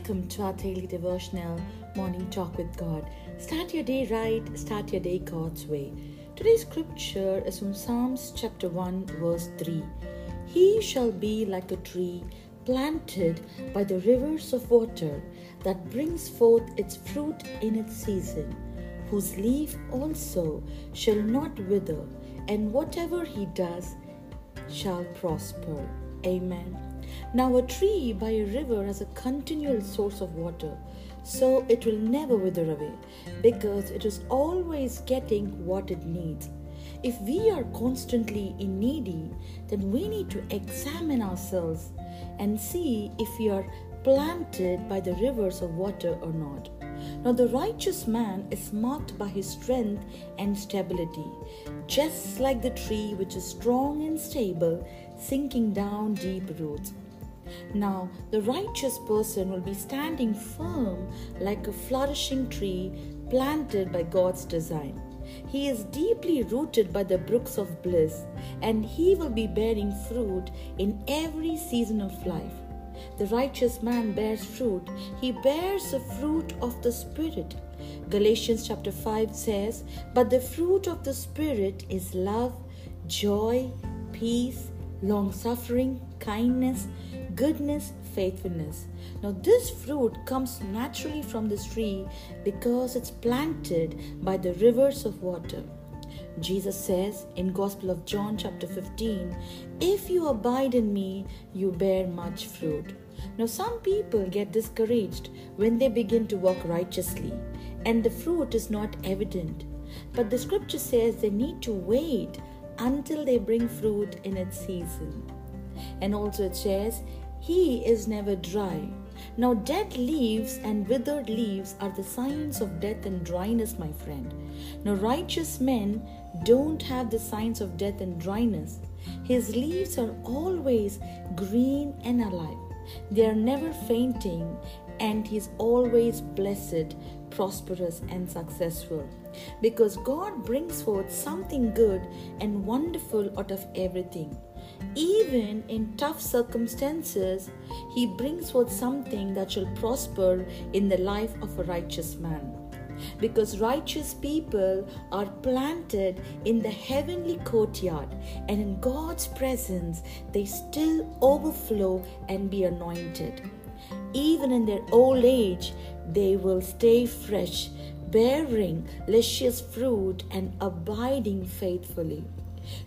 Welcome to our daily devotional morning talk with God. Start your day right, start your day God's way. Today's scripture is from Psalms chapter 1, verse 3. He shall be like a tree planted by the rivers of water that brings forth its fruit in its season, whose leaf also shall not wither, and whatever he does shall prosper. Amen. Now, a tree by a river has a continual source of water, so it will never wither away because it is always getting what it needs. If we are constantly in needy, then we need to examine ourselves and see if we are planted by the rivers of water or not. Now, the righteous man is marked by his strength and stability, just like the tree which is strong and stable, sinking down deep roots. Now, the righteous person will be standing firm like a flourishing tree planted by God's design. He is deeply rooted by the brooks of bliss, and he will be bearing fruit in every season of life. The righteous man bears fruit, he bears the fruit of the Spirit. Galatians chapter 5 says, But the fruit of the Spirit is love, joy, peace, long suffering, kindness, goodness, faithfulness. Now, this fruit comes naturally from this tree because it's planted by the rivers of water. Jesus says in Gospel of John chapter 15, if you abide in me, you bear much fruit. Now some people get discouraged when they begin to walk righteously and the fruit is not evident. But the scripture says they need to wait until they bring fruit in its season. And also it says, He is never dry. Now, dead leaves and withered leaves are the signs of death and dryness, my friend. Now, righteous men don't have the signs of death and dryness. His leaves are always green and alive. They are never fainting, and He is always blessed, prosperous, and successful. Because God brings forth something good and wonderful out of everything. Even in tough circumstances, He brings forth something that shall prosper in the life of a righteous man because righteous people are planted in the heavenly courtyard, and in God's presence they still overflow and be anointed. Even in their old age, they will stay fresh, bearing luscious fruit and abiding faithfully.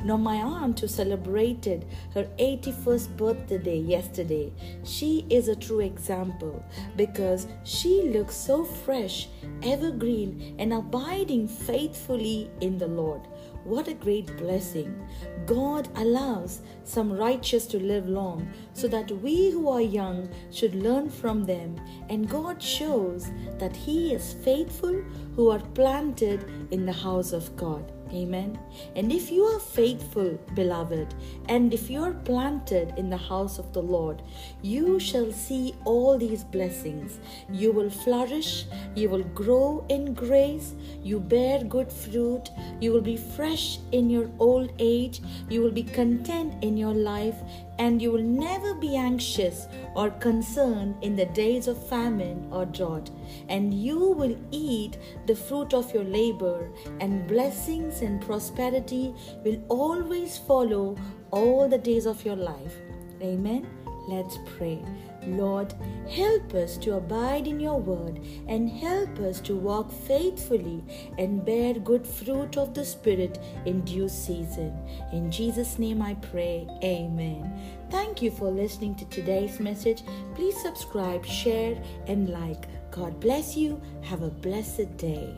Now, my aunt who celebrated her 81st birthday yesterday, she is a true example because she looks so fresh, evergreen, and abiding faithfully in the Lord. What a great blessing. God allows some righteous to live long so that we who are young should learn from them. And God shows that He is faithful who are planted in the house of God. Amen. And if you are faithful, beloved, and if you are planted in the house of the Lord, you shall see all these blessings. You will flourish, you will grow in grace, you bear good fruit, you will be fresh in your old age, you will be content in your life, and you will never be anxious or concerned in the days of famine or drought. And you will eat the fruit of your labor, and blessings and prosperity will always follow all the days of your life. Amen. Let's pray. Lord, help us to abide in your word and help us to walk faithfully and bear good fruit of the Spirit in due season. In Jesus' name I pray. Amen. Thank you for listening to today's message. Please subscribe, share, and like. God bless you. Have a blessed day.